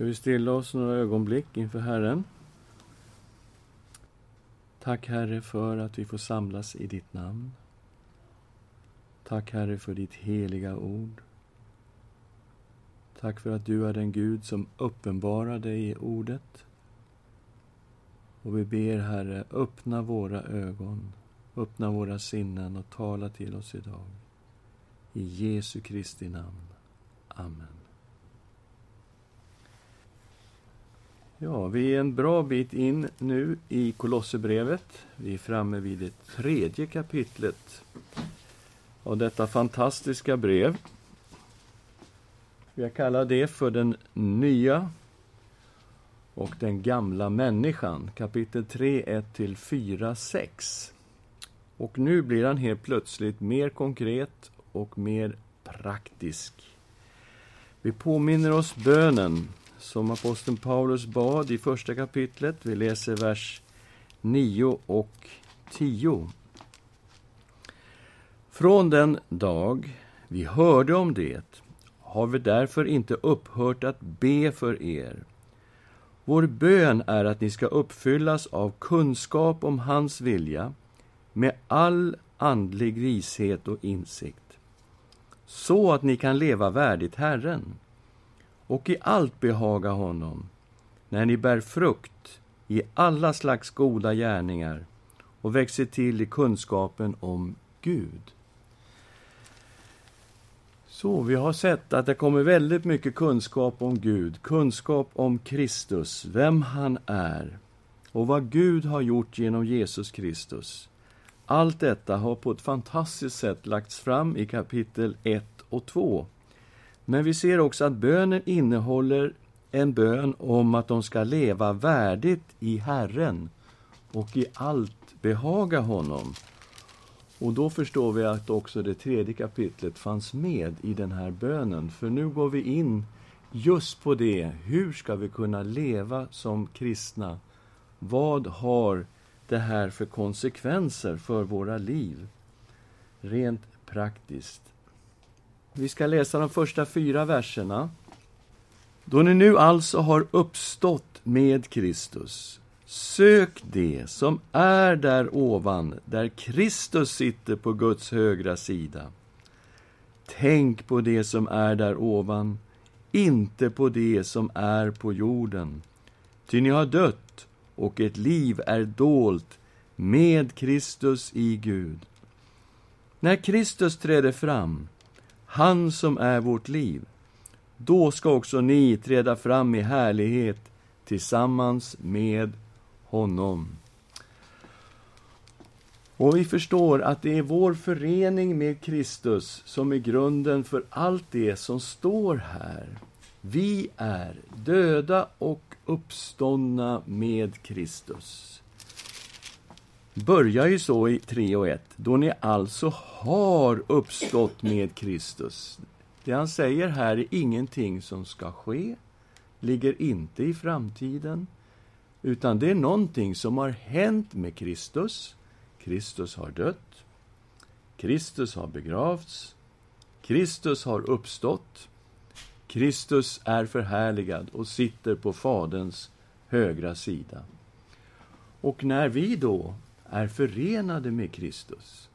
Ska vi stilla oss några ögonblick inför Herren? Tack, Herre, för att vi får samlas i ditt namn. Tack, Herre, för ditt heliga ord. Tack för att du är den Gud som uppenbarar dig i ordet. Och vi ber, Herre, öppna våra ögon, öppna våra sinnen och tala till oss idag. I Jesu Kristi namn. Amen. Ja, vi är en bra bit in nu i Kolosserbrevet. Vi är framme vid det tredje kapitlet av detta fantastiska brev. Jag kallar det för den nya och den gamla människan, kapitel 3, 1-4, 6. Och nu blir han helt plötsligt mer konkret och mer praktisk. Vi påminner oss bönen som aposteln Paulus bad i första kapitlet. Vi läser vers 9 och 10. Från den dag vi hörde om det har vi därför inte upphört att be för er. Vår bön är att ni ska uppfyllas av kunskap om hans vilja med all andlig vishet och insikt, så att ni kan leva värdigt Herren och i allt behaga honom, när ni bär frukt i alla slags goda gärningar och växer till i kunskapen om Gud. Så vi har sett att det kommer väldigt mycket kunskap om Gud, kunskap om Kristus, vem han är och vad Gud har gjort genom Jesus Kristus. Allt detta har på ett fantastiskt sätt lagts fram i kapitel 1 och 2. Men vi ser också att bönen innehåller en bön om att de ska leva värdigt i Herren och i allt behaga honom. Och då förstår vi att också det tredje kapitlet fanns med i den här bönen. För nu går vi in just på det. Hur ska vi kunna leva som kristna? Vad har det här för konsekvenser för våra liv? Rent praktiskt. Vi ska läsa de första fyra verserna. Då ni nu alltså har uppstått med Kristus, sök det som är där ovan, där Kristus sitter på Guds högra sida. Tänk på det som är där ovan, inte på det som är på jorden. Ty ni har dött, och ett liv är dolt med Kristus i Gud. När Kristus träder fram, han som är vårt liv, då ska också ni träda fram i härlighet tillsammans med honom. Och vi förstår att det är vår förening med Kristus som är grunden för allt det som står här. Vi är döda och uppståndna med Kristus börjar ju så i 3 och 1, då ni alltså har uppstått med Kristus. Det han säger här är ingenting som ska ske, ligger inte i framtiden, utan det är någonting som har hänt med Kristus. Kristus har dött, Kristus har begravts, Kristus har uppstått, Kristus är förhärligad och sitter på Faderns högra sida. Och när vi då är förenade med Kristus,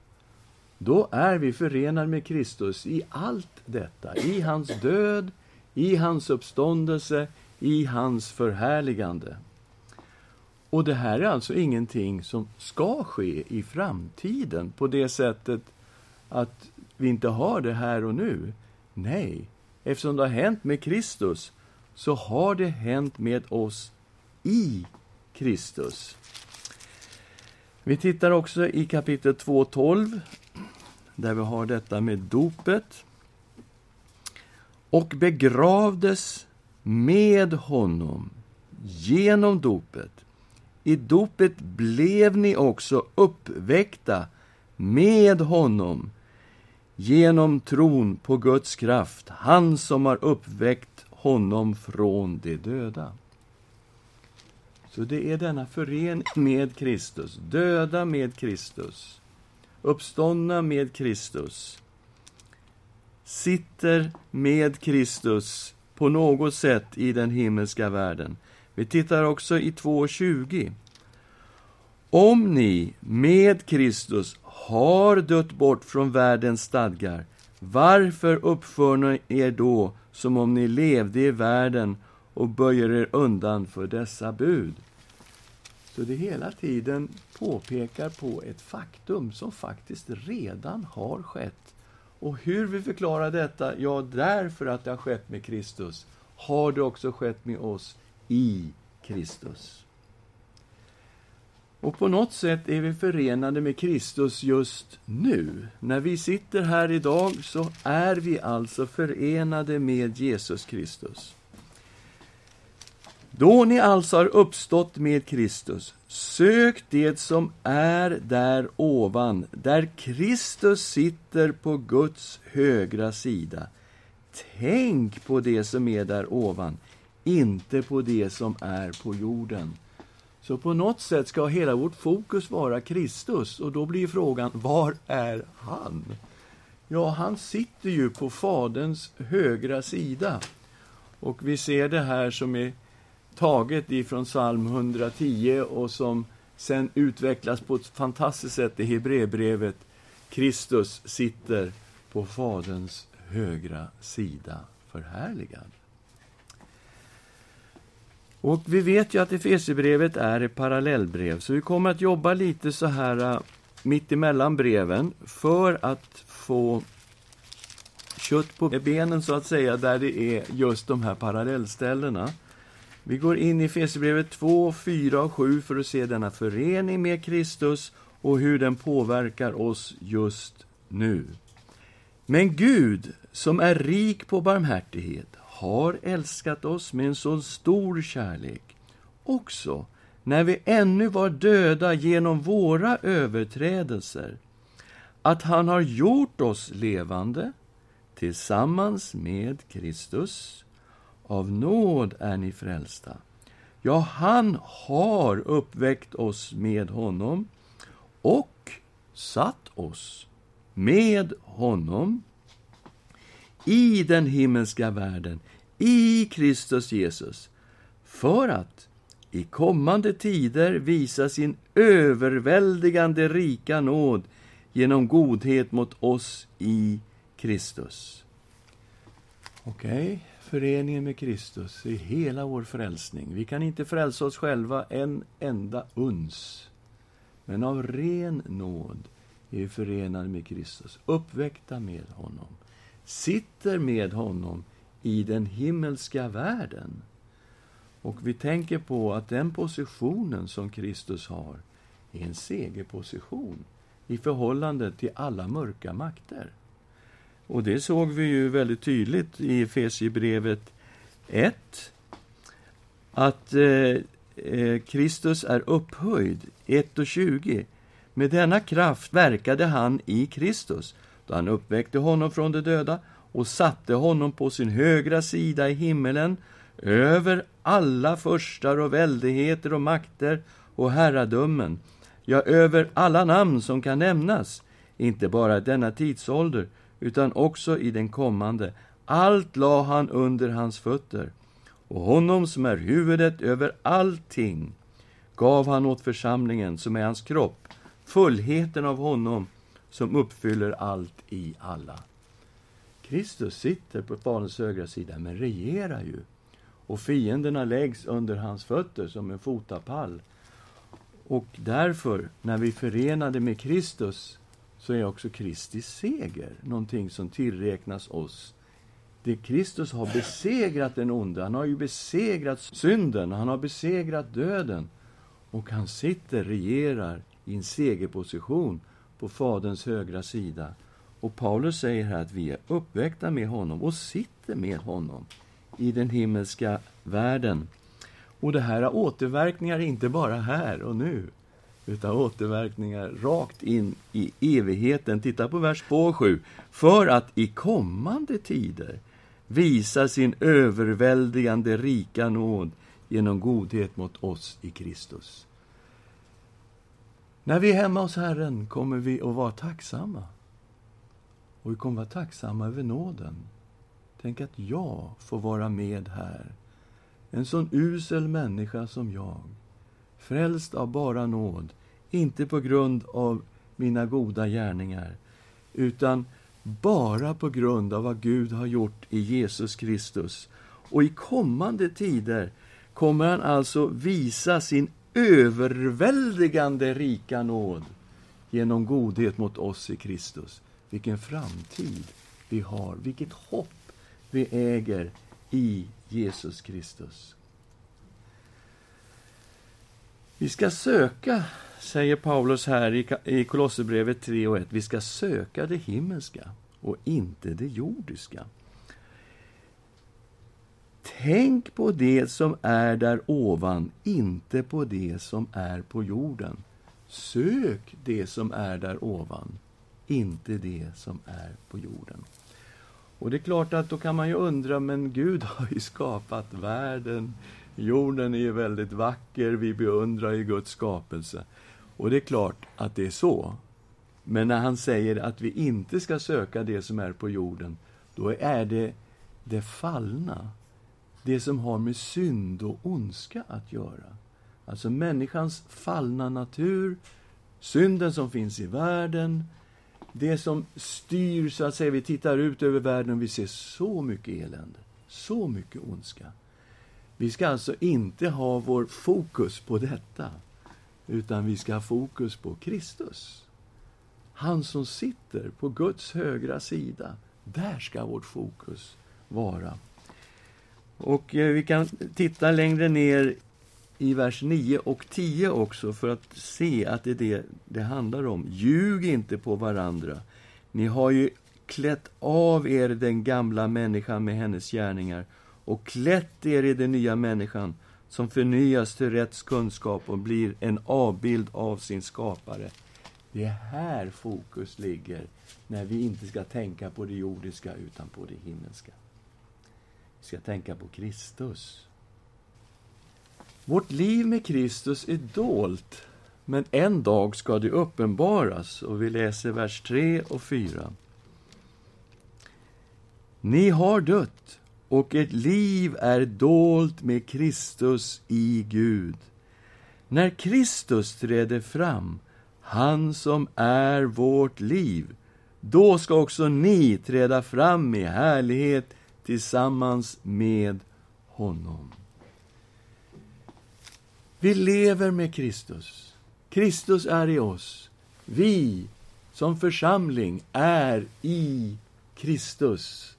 då är vi förenade med Kristus i allt detta, i hans död, i hans uppståndelse, i hans förhärligande. Och det här är alltså ingenting som ska ske i framtiden på det sättet att vi inte har det här och nu. Nej, eftersom det har hänt med Kristus så har det hänt med oss i Kristus. Vi tittar också i kapitel 2.12, där vi har detta med dopet. Och begravdes med honom genom dopet. I dopet blev ni också uppväckta med honom genom tron på Guds kraft, han som har uppväckt honom från de döda. Så det är denna förening med Kristus, döda med Kristus, uppståndna med Kristus, sitter med Kristus på något sätt i den himmelska världen. Vi tittar också i 2.20. Om ni med Kristus har dött bort från världens stadgar, varför uppför ni er då som om ni levde i världen och böjer er undan för dessa bud? Så det hela tiden påpekar på ett faktum som faktiskt redan har skett. Och hur vi förklarar detta? Ja, därför att det har skett med Kristus, har det också skett med oss i Kristus. Och på något sätt är vi förenade med Kristus just nu. När vi sitter här idag så är vi alltså förenade med Jesus Kristus. Då ni alltså har uppstått med Kristus, sök det som är där ovan, där Kristus sitter på Guds högra sida. Tänk på det som är där ovan, inte på det som är på jorden. Så på något sätt ska hela vårt fokus vara Kristus, och då blir frågan, var är han? Ja, han sitter ju på Faderns högra sida. Och vi ser det här som är taget ifrån psalm 110 och som sen utvecklas på ett fantastiskt sätt i Hebreerbrevet. Kristus sitter på Faderns högra sida förhärligad. Och vi vet ju att Efesierbrevet är ett parallellbrev, så vi kommer att jobba lite så här äh, mitt emellan breven för att få kött på benen, så att säga, där det är just de här parallellställena. Vi går in i Efesierbrevet 2, 4 och 7 för att se denna förening med Kristus och hur den påverkar oss just nu. Men Gud, som är rik på barmhärtighet, har älskat oss med en så stor kärlek, också när vi ännu var döda genom våra överträdelser, att han har gjort oss levande tillsammans med Kristus av nåd är ni frälsta. Ja, han har uppväckt oss med honom och satt oss med honom i den himmelska världen, i Kristus Jesus, för att i kommande tider visa sin överväldigande rika nåd genom godhet mot oss i Kristus. Okej, okay föreningen med Kristus är hela vår frälsning. Vi kan inte frälsa oss själva en enda uns. Men av ren nåd är vi förenade med Kristus, uppväckta med honom, sitter med honom i den himmelska världen. Och vi tänker på att den positionen som Kristus har är en segerposition i förhållande till alla mörka makter. Och det såg vi ju väldigt tydligt i Efesierbrevet 1. Att eh, eh, Kristus är upphöjd, 1 och 20. Med denna kraft verkade han i Kristus, då han uppväckte honom från de döda och satte honom på sin högra sida i himmelen, över alla förstar och väldigheter och makter och herradömen, ja, över alla namn som kan nämnas, inte bara denna tidsålder, utan också i den kommande. Allt la han under hans fötter, och honom som är huvudet över allting gav han åt församlingen, som är hans kropp, fullheten av honom som uppfyller allt i alla. Kristus sitter på Faderns högra sida, men regerar ju. Och fienderna läggs under hans fötter som en fotapall. Och därför, när vi förenade med Kristus, så är också Kristi seger någonting som tillräknas oss. Det Kristus har besegrat den onde, han har ju besegrat synden, han har besegrat döden. Och han sitter, regerar, i en segerposition på Faderns högra sida. Och Paulus säger här att vi är uppväckta med honom och sitter med honom i den himmelska världen. Och det här har återverkningar inte bara här och nu, utan återverkningar rakt in i evigheten. Titta på vers 2 och 7. För att i kommande tider visa sin överväldigande rika nåd genom godhet mot oss i Kristus. När vi är hemma hos Herren kommer vi att vara tacksamma. Och vi kommer att vara tacksamma över nåden. Tänk att jag får vara med här. En sån usel människa som jag. Frälst av bara nåd, inte på grund av mina goda gärningar, utan bara på grund av vad Gud har gjort i Jesus Kristus. Och i kommande tider kommer han alltså visa sin överväldigande rika nåd genom godhet mot oss i Kristus. Vilken framtid vi har, vilket hopp vi äger i Jesus Kristus. Vi ska söka, säger Paulus här i Kolosserbrevet 3 och 1, vi ska söka det himmelska och inte det jordiska. Tänk på det som är där ovan, inte på det som är på jorden. Sök det som är där ovan, inte det som är på jorden. Och det är klart att då kan man ju undra, men Gud har ju skapat världen. Jorden är ju väldigt vacker, vi beundrar ju Guds skapelse. Och det är klart att det är så. Men när han säger att vi inte ska söka det som är på jorden, då är det det fallna. Det som har med synd och ondska att göra. Alltså människans fallna natur, synden som finns i världen, det som styr, så att säga, vi tittar ut över världen och vi ser så mycket elände, så mycket ondska. Vi ska alltså inte ha vår fokus på detta, utan vi ska ha fokus på Kristus. Han som sitter på Guds högra sida. Där ska vårt fokus vara. Och eh, vi kan titta längre ner i vers 9 och 10 också för att se att det är det det handlar om. Ljug inte på varandra. Ni har ju klätt av er den gamla människan med hennes gärningar och klätt er i den nya människan som förnyas till rätts kunskap och blir en avbild av sin skapare. Det är här fokus ligger när vi inte ska tänka på det jordiska utan på det himmelska. Vi ska tänka på Kristus. Vårt liv med Kristus är dolt, men en dag ska det uppenbaras. Och vi läser vers 3 och 4. Ni har dött, och ert liv är dolt med Kristus i Gud. När Kristus träder fram, han som är vårt liv, då ska också ni träda fram i härlighet tillsammans med honom. Vi lever med Kristus. Kristus är i oss. Vi som församling är i Kristus.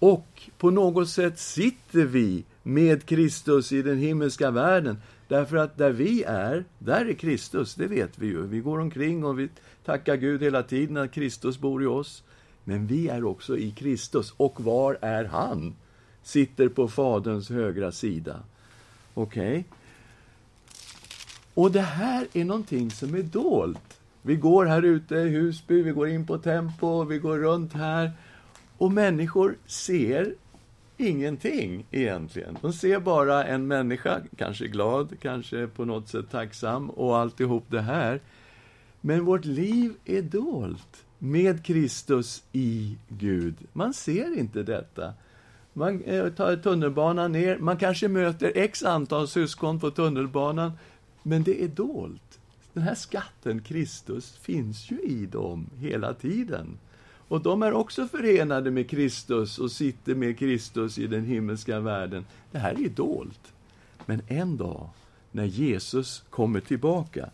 Och på något sätt sitter vi med Kristus i den himmelska världen. Därför att där vi är, där är Kristus, det vet vi ju. Vi går omkring och vi tackar Gud hela tiden att Kristus bor i oss. Men vi är också i Kristus. Och var är han? Sitter på Faderns högra sida. Okej? Okay? Och det här är någonting som är dolt. Vi går här ute i Husby, vi går in på Tempo, vi går runt här. Och människor ser ingenting egentligen. De ser bara en människa, kanske glad, kanske på något sätt tacksam och alltihop det här. Men vårt liv är dolt med Kristus i Gud. Man ser inte detta. Man eh, tar tunnelbanan ner, man kanske möter x antal syskon på tunnelbanan, men det är dolt. Den här skatten, Kristus, finns ju i dem hela tiden. Och de är också förenade med Kristus och sitter med Kristus i den himmelska världen. Det här är dolt. Men en dag, när Jesus kommer tillbaka,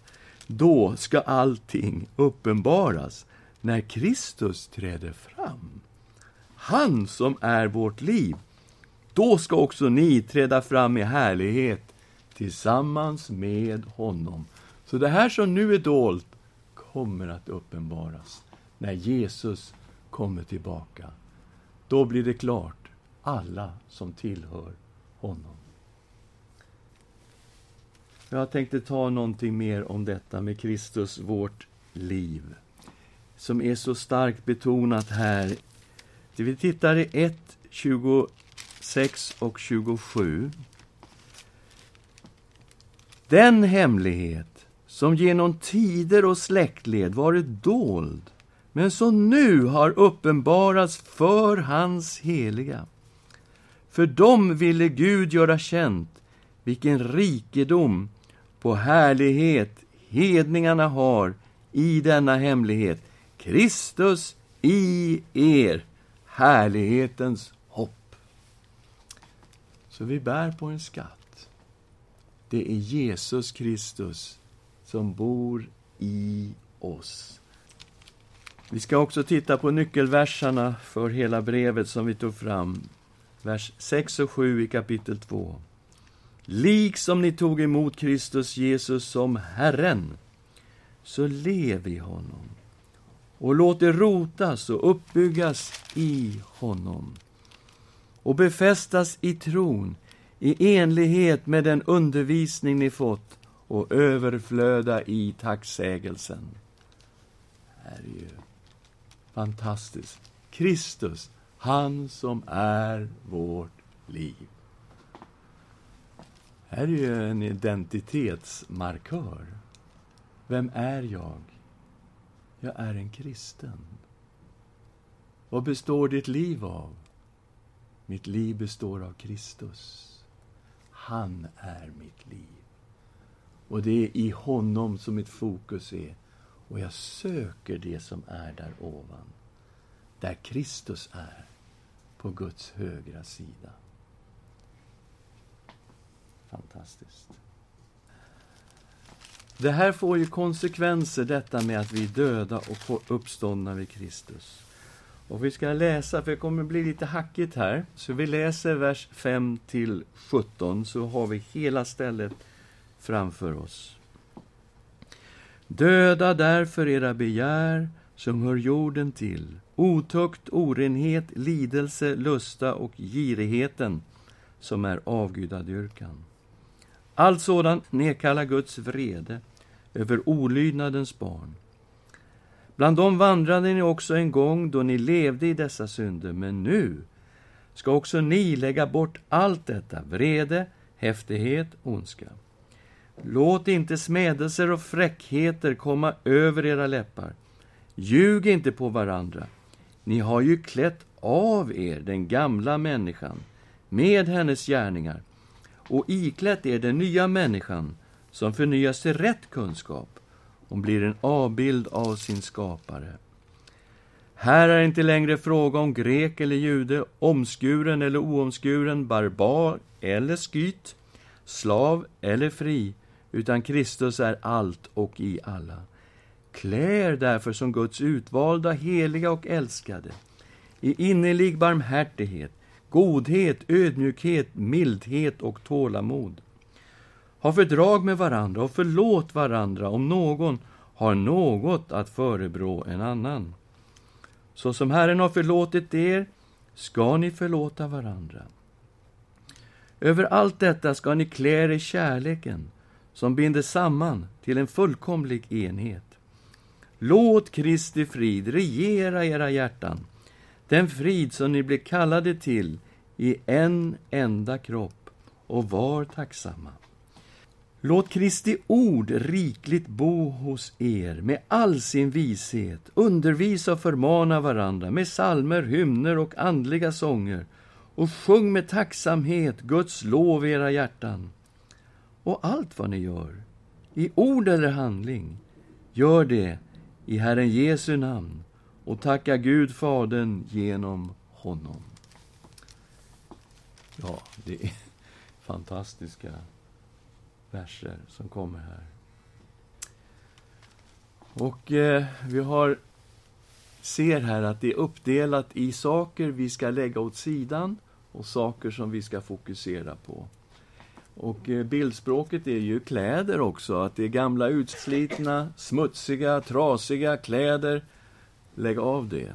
då ska allting uppenbaras. När Kristus träder fram. Han som är vårt liv. Då ska också ni träda fram i härlighet tillsammans med honom. Så det här som nu är dolt kommer att uppenbaras när Jesus kommer tillbaka. Då blir det klart, alla som tillhör honom. Jag tänkte ta någonting mer om detta med Kristus, vårt liv, som är så starkt betonat här. Vi tittar i 1, 26 och 27. Den hemlighet som genom tider och släktled varit dold men som nu har uppenbarats för hans heliga. För dem ville Gud göra känt vilken rikedom på härlighet hedningarna har i denna hemlighet. Kristus i er, härlighetens hopp. Så vi bär på en skatt. Det är Jesus Kristus som bor i oss. Vi ska också titta på nyckelverserna för hela brevet som vi tog fram. Vers 6 och 7 i kapitel 2. Liksom ni tog emot Kristus Jesus som Herren, så lev i honom och låt er rotas och uppbyggas i honom och befästas i tron i enlighet med den undervisning ni fått och överflöda i tacksägelsen. Herre fantastiskt. Kristus, han som är vårt liv. Här är ju en identitetsmarkör. Vem är jag? Jag är en kristen. Vad består ditt liv av? Mitt liv består av Kristus. Han är mitt liv. Och det är i honom som mitt fokus är. Och jag söker det som är där ovan. Där Kristus är, på Guds högra sida. Fantastiskt. Det här får ju konsekvenser, detta med att vi är döda och uppståndna vid Kristus. Och vi ska läsa, för det kommer bli lite hackigt här, så vi läser vers 5 till 17, så har vi hela stället framför oss. Döda därför era begär som hör jorden till, otukt, orenhet, lidelse, lusta och girigheten som är avgudadyrkan. Allt sådant nedkallar Guds vrede över olydnadens barn. Bland dem vandrade ni också en gång då ni levde i dessa synder, men nu ska också ni lägga bort allt detta, vrede, häftighet, ondska. Låt inte smädelser och fräckheter komma över era läppar. Ljug inte på varandra. Ni har ju klätt av er den gamla människan med hennes gärningar och iklätt er den nya människan som förnyas till rätt kunskap Hon blir en avbild av sin skapare. Här är inte längre fråga om grek eller jude, omskuren eller oomskuren, barbar eller skyt, slav eller fri, utan Kristus är allt och i alla. Klä er därför som Guds utvalda, heliga och älskade, i innerlig barmhärtighet, godhet, ödmjukhet, mildhet och tålamod. Ha fördrag med varandra och förlåt varandra om någon har något att förebrå en annan. Så som Herren har förlåtit er ska ni förlåta varandra. Över allt detta ska ni klä er i kärleken som binder samman till en fullkomlig enhet. Låt Kristi frid regera era hjärtan, den frid som ni blev kallade till i en enda kropp, och var tacksamma. Låt Kristi ord rikligt bo hos er med all sin vishet. Undervisa och förmana varandra med salmer, hymner och andliga sånger och sjung med tacksamhet Guds lov i era hjärtan. Och allt vad ni gör, i ord eller handling, gör det i Herren Jesu namn och tacka Gud Fadern genom honom. Ja, det är fantastiska verser som kommer här. Och eh, vi har ser här att det är uppdelat i saker vi ska lägga åt sidan och saker som vi ska fokusera på. Och eh, bildspråket är ju kläder också, att det är gamla utslitna, smutsiga, trasiga kläder. Lägg av det.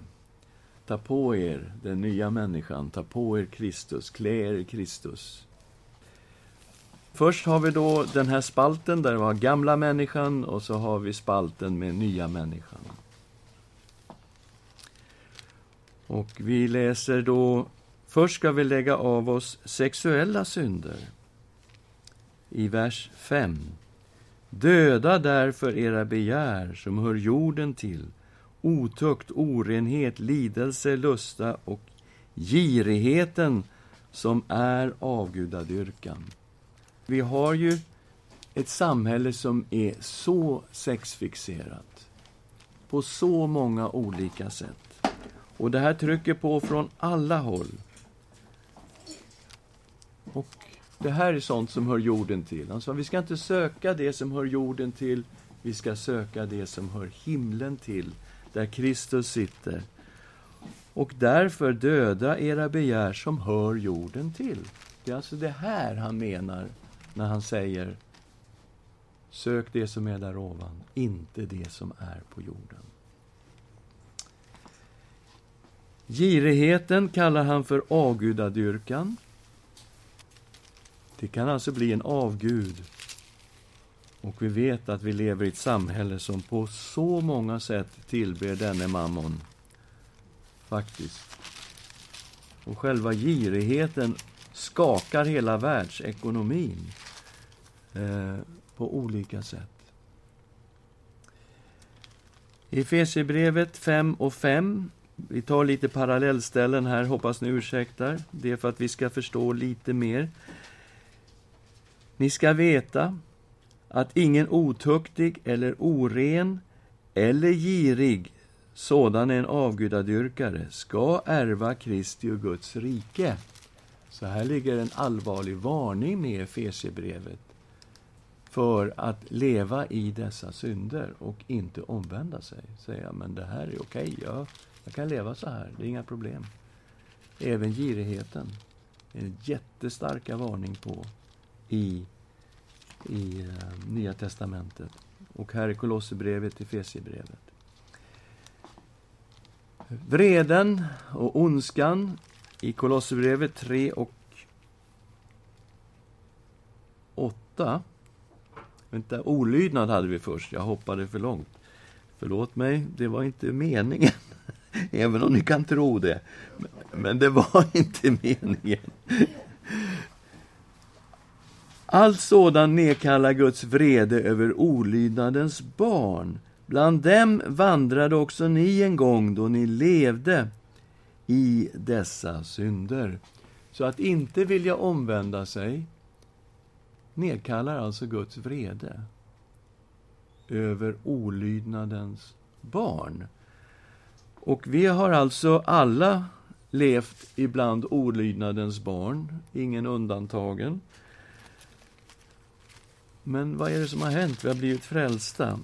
Ta på er den nya människan, ta på er Kristus, klä er i Kristus. Först har vi då den här spalten där vi har gamla människan och så har vi spalten med nya människan. Och vi läser då, först ska vi lägga av oss sexuella synder. I vers 5. Döda därför era begär som hör jorden till, otukt, orenhet, lidelse, lusta och girigheten som är avgudadyrkan. Vi har ju ett samhälle som är så sexfixerat på så många olika sätt. Och det här trycker på från alla håll. Och det här är sånt som hör jorden till. Han sa, vi ska inte söka det som hör jorden till, vi ska söka det som hör himlen till, där Kristus sitter. Och därför döda era begär som hör jorden till. Det är alltså det här han menar när han säger Sök det som är där ovan, inte det som är på jorden. Girigheten kallar han för avgudadyrkan. Det kan alltså bli en avgud. Och vi vet att vi lever i ett samhälle som på så många sätt tillber denne mammon. Faktiskt. Och själva girigheten skakar hela världsekonomin eh, på olika sätt. I Efesierbrevet 5 och 5 vi tar lite parallellställen här, hoppas ni ursäktar. Det är för att vi ska förstå lite mer. Ni ska veta att ingen otuktig eller oren eller girig, sådan en avgudadyrkare, ska ärva Kristi och Guds rike. Så här ligger en allvarlig varning med Efesierbrevet för att leva i dessa synder och inte omvända sig. Säga, men det här är okej, okay, jag, jag kan leva så här, det är inga problem. Även girigheten är en jättestarka varning på i i eh, Nya testamentet. Och här i Kolosserbrevet, Efesierbrevet. Vreden och ondskan i Kolosserbrevet 3 och 8. Vänta, olydnad hade vi först. Jag hoppade för långt. Förlåt mig, det var inte meningen. Även om ni kan tro det. Men det var inte meningen. Allt sådan nedkallar Guds vrede över olydnadens barn. Bland dem vandrade också ni en gång då ni levde i dessa synder. Så att inte vilja omvända sig nedkallar alltså Guds vrede över olydnadens barn. Och vi har alltså alla levt ibland olydnadens barn, ingen undantagen. Men vad är det som har hänt? Vi har blivit frälsta.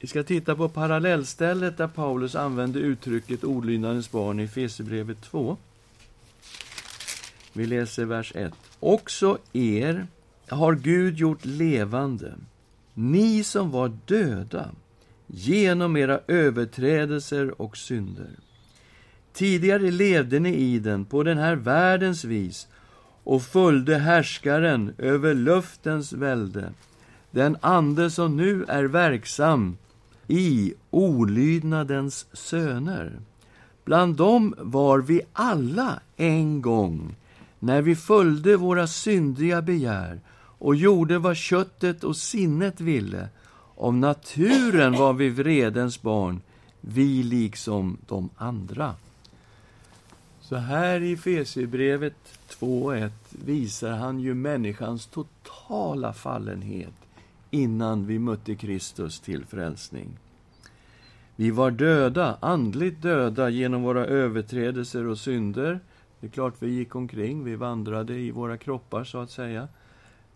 Vi ska titta på parallellstället där Paulus använde uttrycket olydnadens barn i Fesebrevet 2. Vi läser vers 1. Också er har Gud gjort levande, ni som var döda genom era överträdelser och synder. Tidigare levde ni i den på den här världens vis och följde härskaren över luftens välde, den ande som nu är verksam i olydnadens söner. Bland dem var vi alla en gång, när vi följde våra syndiga begär och gjorde vad köttet och sinnet ville. Av naturen var vi vredens barn, vi liksom de andra. Så här i Fesebrevet 2.1 visar han ju människans totala fallenhet innan vi mötte Kristus till frälsning. Vi var döda, andligt döda, genom våra överträdelser och synder. Det är klart, vi gick omkring, vi vandrade i våra kroppar, så att säga,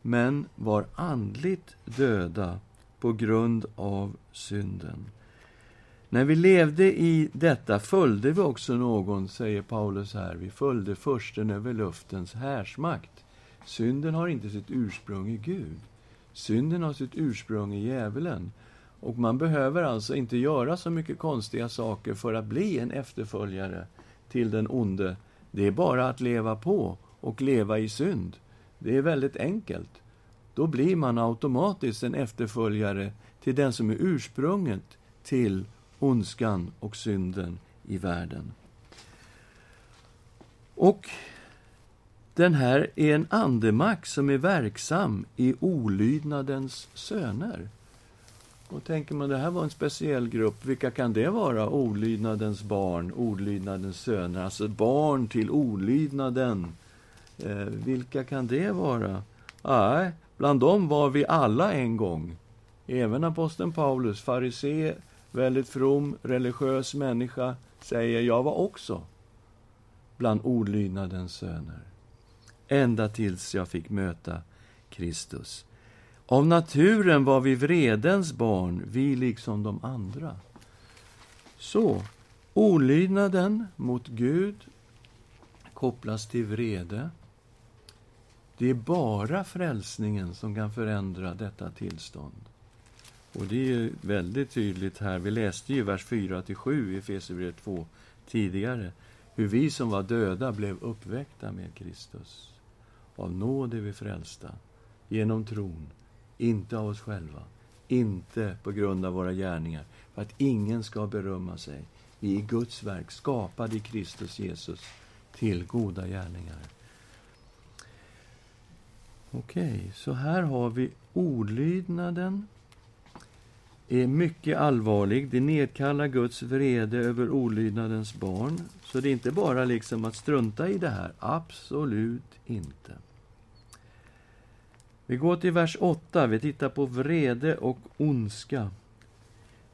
men var andligt döda på grund av synden. När vi levde i detta följde vi också någon, säger Paulus här. Vi följde försten över luftens härsmakt. Synden har inte sitt ursprung i Gud. Synden har sitt ursprung i djävulen. Och man behöver alltså inte göra så mycket konstiga saker för att bli en efterföljare till den onde. Det är bara att leva på och leva i synd. Det är väldigt enkelt. Då blir man automatiskt en efterföljare till den som är ursprunget till ondskan och synden i världen. Och den här är en andemakt som är verksam i olydnadens söner. Och tänker man, det här var en speciell grupp, vilka kan det vara? Olydnadens barn, olydnadens söner, alltså barn till olydnaden. Eh, vilka kan det vara? Nej, bland dem var vi alla en gång. Även aposteln Paulus, farisé, väldigt from, religiös människa, säger jag var också bland olydnadens söner. Ända tills jag fick möta Kristus. Av naturen var vi vredens barn, vi liksom de andra. Så, olydnaden mot Gud kopplas till vrede. Det är bara frälsningen som kan förändra detta tillstånd. Och det är ju väldigt tydligt här. Vi läste ju vers 4-7 i Efesierbrevet 2 tidigare. Hur vi som var döda blev uppväckta med Kristus. Av nåd är vi frälsta, genom tron, inte av oss själva, inte på grund av våra gärningar, för att ingen ska berömma sig. Vi är Guds verk, skapade i Kristus Jesus till goda gärningar. Okej, okay, så här har vi olydnaden är mycket allvarlig. Det nedkallar Guds vrede över olydnadens barn. Så det är inte bara liksom att strunta i det här. Absolut inte. Vi går till vers 8. Vi tittar på vrede och ondska.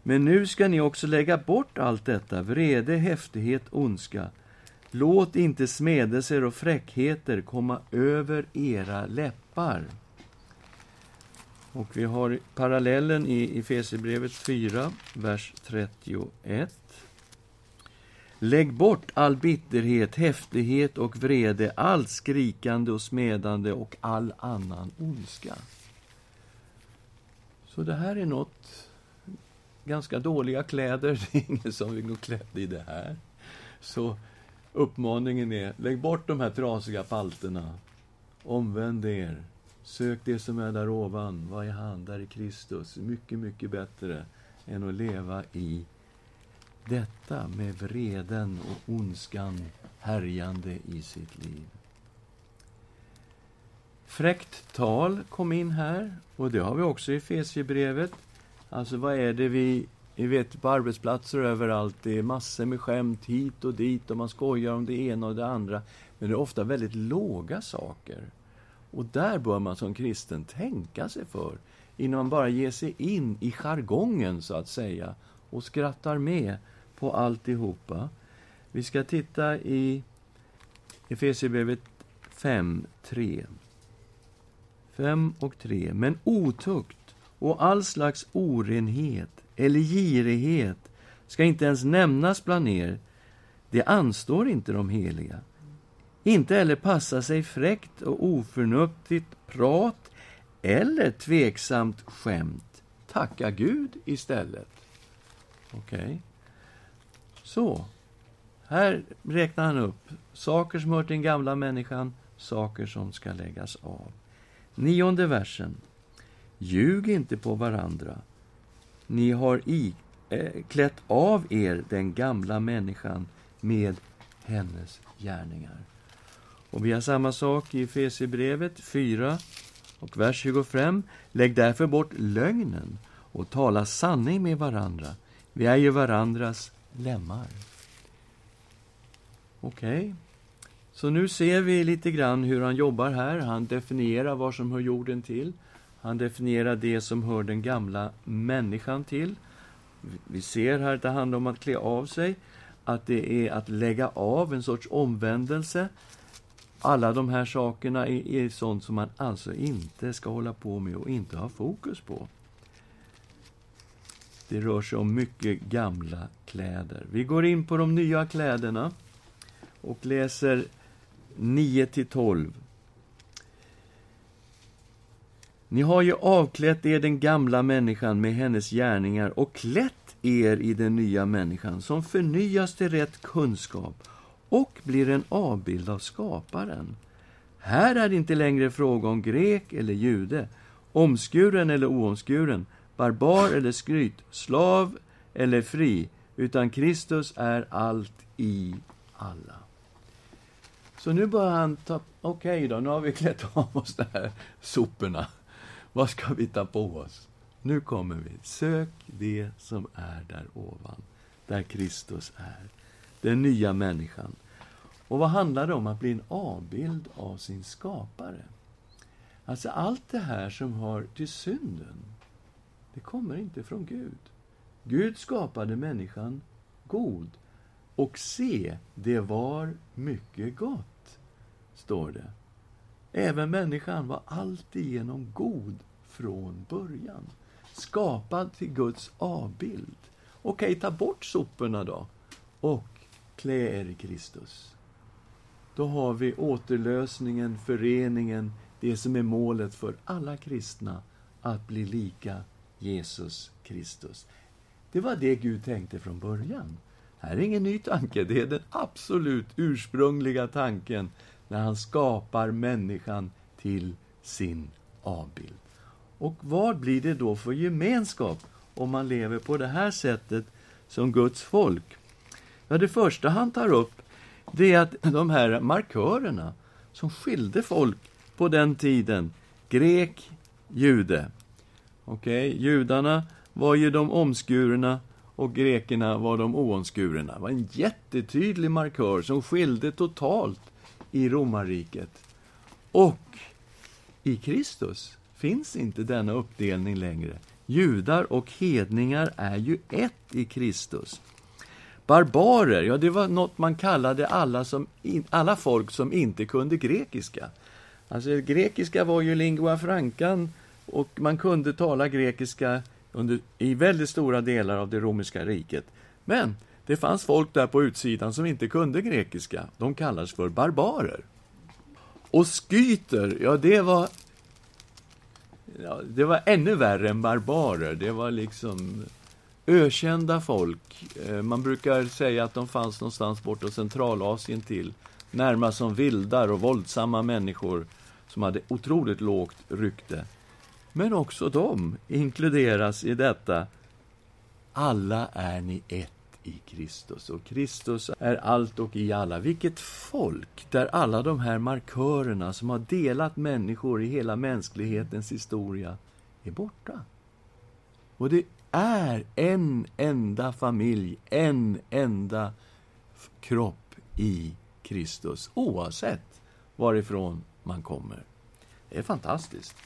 Men nu ska ni också lägga bort allt detta, vrede, häftighet, ondska. Låt inte smädelser och fräckheter komma över era läppar. Och vi har parallellen i Efesierbrevet 4, vers 31. Lägg bort all bitterhet, häftighet och vrede, allt skrikande och smedande och all annan ondska. Så det här är något ganska dåliga kläder. Det är ingen som vill gå klädd i det här. Så uppmaningen är, lägg bort de här trasiga palterna. Omvänd er. Sök det som är där ovan. Vad är han? Där är Kristus. Mycket, mycket bättre än att leva i detta med vreden och ondskan härjande i sitt liv. Fräckt tal kom in här, och det har vi också i Fesiebrevet. Alltså, vad är det vi... Vi vet på arbetsplatser överallt, det är massor med skämt hit och dit och man skojar om det ena och det andra. Men det är ofta väldigt låga saker. Och där bör man som kristen tänka sig för innan man bara ger sig in i jargongen, så att säga, och skrattar med på alltihopa. Vi ska titta i Efesierbrevet 5, 3. 5 och 3. Men otukt och all slags orenhet eller girighet ska inte ens nämnas bland er. Det anstår inte de heliga. Inte heller passa sig fräckt och oförnuftigt prat eller tveksamt skämt. Tacka Gud istället. Okej. Okay. Så. Här räknar han upp saker som hör till den gamla människan, saker som ska läggas av. Nionde versen. Ljug inte på varandra. Ni har i, äh, klätt av er den gamla människan med hennes gärningar. Och vi har samma sak i Efesierbrevet 4 och vers 25. Lägg därför bort lögnen och tala sanning med varandra. Vi är ju varandras lemmar. Okej. Okay. Så nu ser vi lite grann hur han jobbar här. Han definierar vad som hör jorden till. Han definierar det som hör den gamla människan till. Vi ser här att det handlar om att klä av sig, att det är att lägga av, en sorts omvändelse. Alla de här sakerna är, är sånt som man alltså inte ska hålla på med och inte ha fokus på. Det rör sig om mycket gamla kläder. Vi går in på de nya kläderna och läser 9 12. Ni har ju avklätt er den gamla människan med hennes gärningar och klätt er i den nya människan som förnyas till rätt kunskap och blir en avbild av skaparen. Här är det inte längre fråga om grek eller jude, omskuren eller oomskuren, barbar eller skryt, slav eller fri, utan Kristus är allt i alla. Så nu börjar han ta, okej okay då, nu har vi klätt av oss de här soporna. Vad ska vi ta på oss? Nu kommer vi. Sök det som är där ovan, där Kristus är den nya människan. Och vad handlar det om? Att bli en avbild av sin skapare. Alltså allt det här som hör till synden, det kommer inte från Gud. Gud skapade människan god. Och se, det var mycket gott, står det. Även människan var alltigenom god från början. Skapad till Guds avbild. Okej, ta bort soporna då. Och klä er i Kristus. Då har vi återlösningen, föreningen, det som är målet för alla kristna, att bli lika Jesus Kristus. Det var det Gud tänkte från början. Här är ingen ny tanke, det är den absolut ursprungliga tanken när han skapar människan till sin avbild. Och vad blir det då för gemenskap om man lever på det här sättet som Guds folk? Ja, det första han tar upp det är att de här markörerna som skilde folk på den tiden, grek, jude. Okej, okay? judarna var ju de omskurna och grekerna var de oomskurna. Det var en jättetydlig markör som skilde totalt i romarriket. Och i Kristus finns inte denna uppdelning längre. Judar och hedningar är ju ett i Kristus. Barbarer, ja, det var något man kallade alla, som, alla folk som inte kunde grekiska. Alltså, grekiska var ju lingua francan och man kunde tala grekiska under, i väldigt stora delar av det romerska riket. Men det fanns folk där på utsidan som inte kunde grekiska. De kallades för barbarer. Och skyter, ja det var ja, det var ännu värre än barbarer. Det var liksom ökända folk. Eh, man brukar säga att de fanns någonstans bortåt Centralasien till. Närmast som vildar och våldsamma människor som hade otroligt lågt rykte. Men också de inkluderas i detta. Alla är ni ett i Kristus, och Kristus är allt och i alla. Vilket folk, där alla de här markörerna som har delat människor i hela mänsklighetens historia är borta. Och det är en enda familj, en enda kropp i Kristus, oavsett varifrån man kommer. Det är fantastiskt.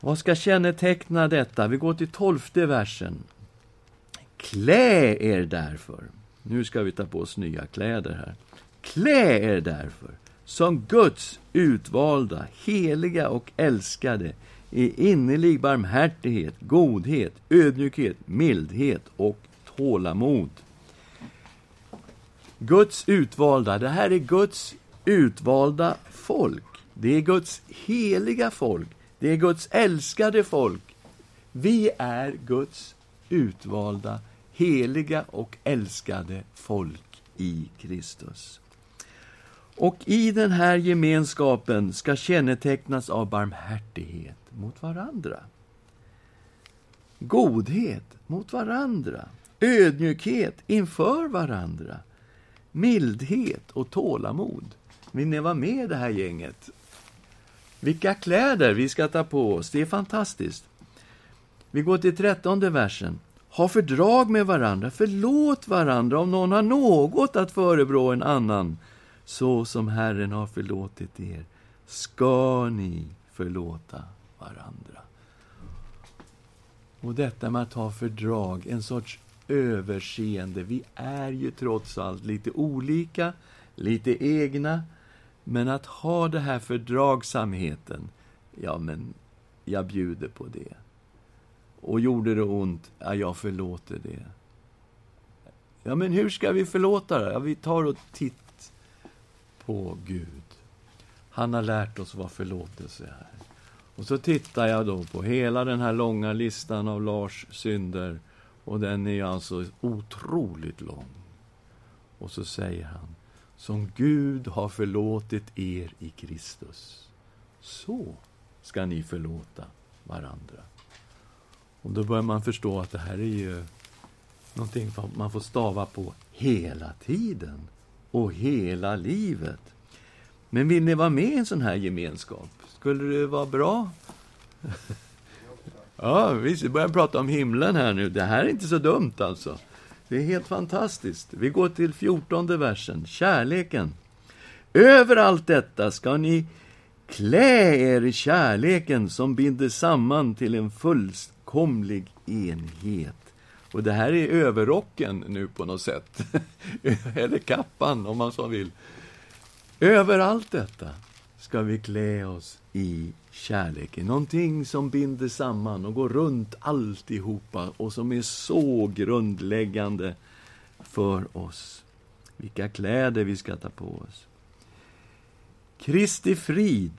Vad ska känneteckna detta? Vi går till tolfte versen. Klä er därför. Nu ska vi ta på oss nya kläder här. Klä er därför som Guds utvalda, heliga och älskade i innerlig barmhärtighet, godhet, ödmjukhet, mildhet och tålamod. Guds utvalda, det här är Guds utvalda folk. Det är Guds heliga folk. Det är Guds älskade folk. Vi är Guds utvalda, heliga och älskade folk i Kristus. Och i den här gemenskapen ska kännetecknas av barmhärtighet mot varandra. Godhet mot varandra. Ödmjukhet inför varandra. Mildhet och tålamod. Vill ni vara med i det här gänget? Vilka kläder vi ska ta på oss, det är fantastiskt. Vi går till trettonde versen. Ha fördrag med varandra, förlåt varandra om någon har något att förebrå en annan. Så som Herren har förlåtit er, ska ni förlåta varandra. Och detta med att ha fördrag, en sorts överseende. Vi är ju trots allt lite olika, lite egna. Men att ha det här fördragsamheten, ja, men jag bjuder på det. Och gjorde det ont, ja, jag förlåter det. Ja, men hur ska vi förlåta det? Ja, vi tar och tittar på Gud. Han har lärt oss vad förlåtelse är. Och så tittar jag då på hela den här långa listan av Lars synder. Och den är alltså otroligt lång. Och så säger han, som Gud har förlåtit er i Kristus, så ska ni förlåta varandra. Och då börjar man förstå att det här är ju någonting man får stava på hela tiden och hela livet. Men vill ni vara med i en sån här gemenskap? Skulle det vara bra? Ja, visst, vi börjar prata om himlen här nu. Det här är inte så dumt alltså. Det är helt fantastiskt. Vi går till fjortonde versen, kärleken. Över allt detta ska ni klä er i kärleken som binder samman till en fullkomlig enhet. Och det här är överrocken nu på något sätt. Eller kappan, om man så vill. Över allt detta ska vi klä oss i kärleken. Någonting som binder samman och går runt alltihopa och som är så grundläggande för oss. Vilka kläder vi ska ta på oss. Kristi frid.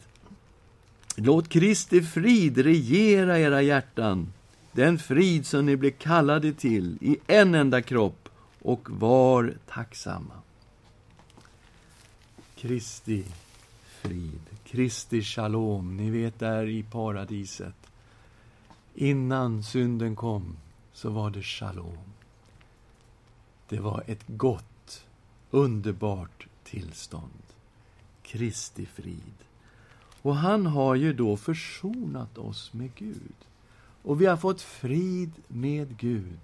Låt Kristi frid regera era hjärtan. Den frid som ni blev kallade till i en enda kropp och var tacksamma. Kristi frid, Kristi shalom, ni vet där i paradiset. Innan synden kom så var det shalom. Det var ett gott, underbart tillstånd. Kristi frid. Och han har ju då försonat oss med Gud. Och vi har fått frid med Gud.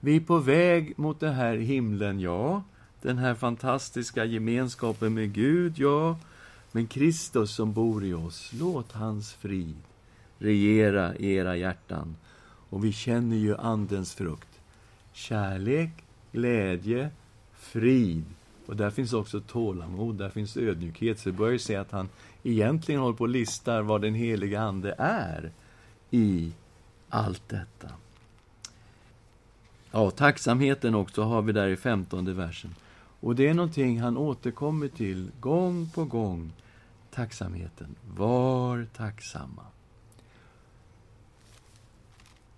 Vi är på väg mot den här himlen, ja. Den här fantastiska gemenskapen med Gud, ja. Men Kristus som bor i oss, låt hans frid regera i era hjärtan. Och vi känner ju Andens frukt. Kärlek, glädje, frid. Och där finns också tålamod, där finns ödmjukhet. Så vi börjar se att han egentligen håller på och listar vad den heliga Ande är i allt detta. Ja, tacksamheten också har vi där i femtonde versen. Och det är någonting han återkommer till gång på gång. Tacksamheten. Var tacksamma.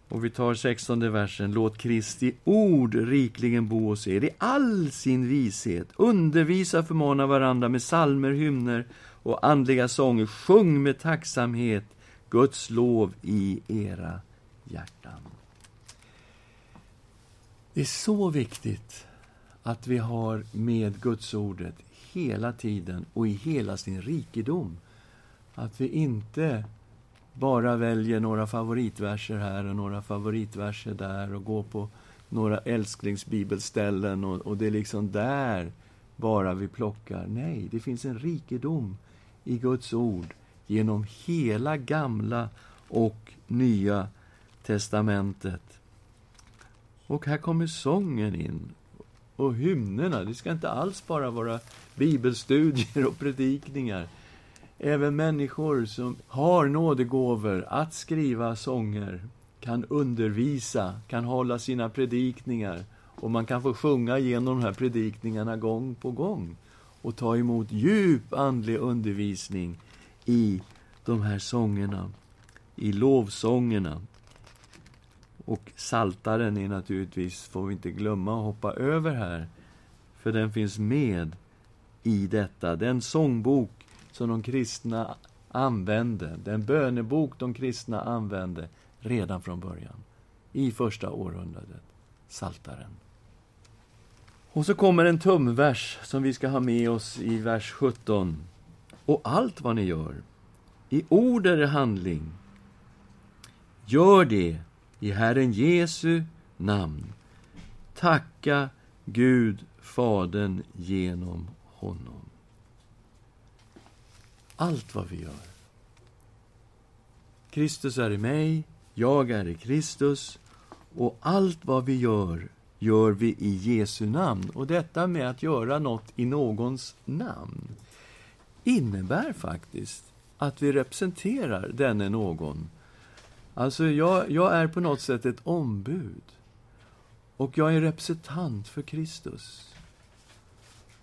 Och vi tar sextonde versen. Låt Kristi ord rikligen bo hos er i all sin vishet. Undervisa och förmana varandra med salmer, hymner och andliga sånger. Sjung med tacksamhet Guds lov i era hjärtan. Det är så viktigt att vi har med Guds ordet hela tiden och i hela sin rikedom. Att vi inte bara väljer några favoritverser här och några favoritverser där och går på några älsklingsbibelställen och, och det är liksom där bara vi plockar. Nej, det finns en rikedom i Guds ord genom hela Gamla och Nya testamentet. Och här kommer sången in. Och hymnerna. Det ska inte alls bara vara bibelstudier och predikningar. Även människor som har nådegåvor att skriva sånger kan undervisa, kan hålla sina predikningar och man kan få sjunga genom de här predikningarna gång på gång och ta emot djup andlig undervisning i de här sångerna, i lovsångerna. Och saltaren är naturligtvis, får vi inte glömma, att hoppa över här, för den finns med i detta. Den sångbok som de kristna använde, den bönebok de kristna använde redan från början, i första århundradet, Saltaren. Och så kommer en tumvers som vi ska ha med oss i vers 17. Och allt vad ni gör, i ord eller handling, gör det i Herren Jesu namn. Tacka Gud, Fadern, genom honom. Allt vad vi gör. Kristus är i mig, jag är i Kristus och allt vad vi gör, gör vi i Jesu namn. Och detta med att göra något i någons namn innebär faktiskt att vi representerar denne någon. Alltså, jag, jag är på något sätt ett ombud. Och jag är representant för Kristus.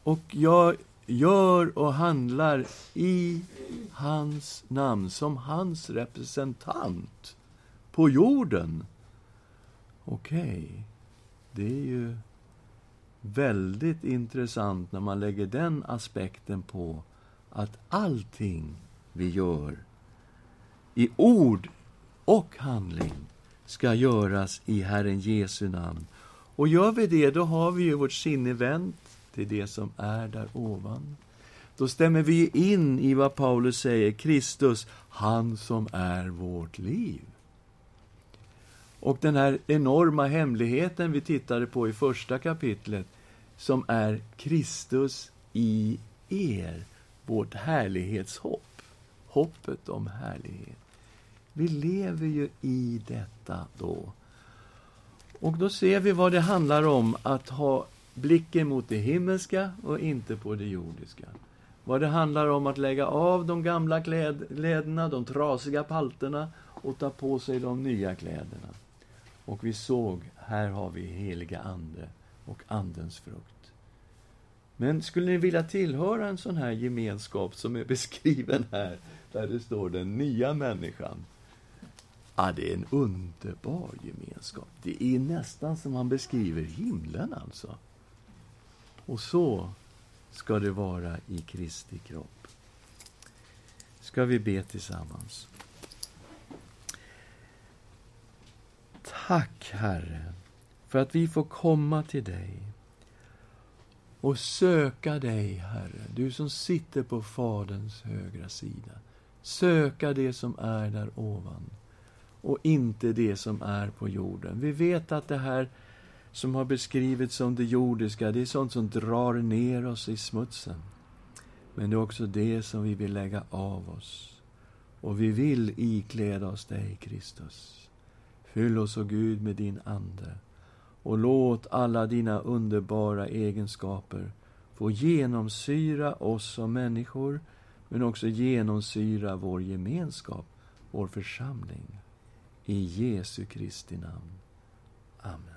Och jag gör och handlar i hans namn, som hans representant på jorden. Okej, okay. det är ju väldigt intressant när man lägger den aspekten på att allting vi gör i ord och handling ska göras i Herren Jesu namn. Och gör vi det, då har vi ju vårt sinne vänt till det som är där ovan. Då stämmer vi in i vad Paulus säger, Kristus, han som är vårt liv. Och den här enorma hemligheten vi tittade på i första kapitlet, som är Kristus i er, vårt härlighetshopp. Hoppet om härlighet. Vi lever ju i detta då. Och då ser vi vad det handlar om att ha blicken mot det himmelska och inte på det jordiska. Vad det handlar om att lägga av de gamla kläderna, de trasiga palterna och ta på sig de nya kläderna. Och vi såg, här har vi heliga Ande och Andens frukt. Men skulle ni vilja tillhöra en sån här gemenskap som är beskriven här, där det står den nya människan? Ja, det är en underbar gemenskap. Det är nästan som han beskriver himlen, alltså. Och så ska det vara i Kristi kropp. Ska vi be tillsammans? Tack, Herre, för att vi får komma till dig och söka dig, Herre, du som sitter på Faderns högra sida. Söka det som är där ovan och inte det som är på jorden. Vi vet att det här som har beskrivits som det jordiska, det är sånt som drar ner oss i smutsen. Men det är också det som vi vill lägga av oss. Och vi vill ikläda oss dig, Kristus. Fyll oss, o Gud, med din Ande och låt alla dina underbara egenskaper få genomsyra oss som människor, men också genomsyra vår gemenskap, vår församling. I Jesu Kristi namn. Amen.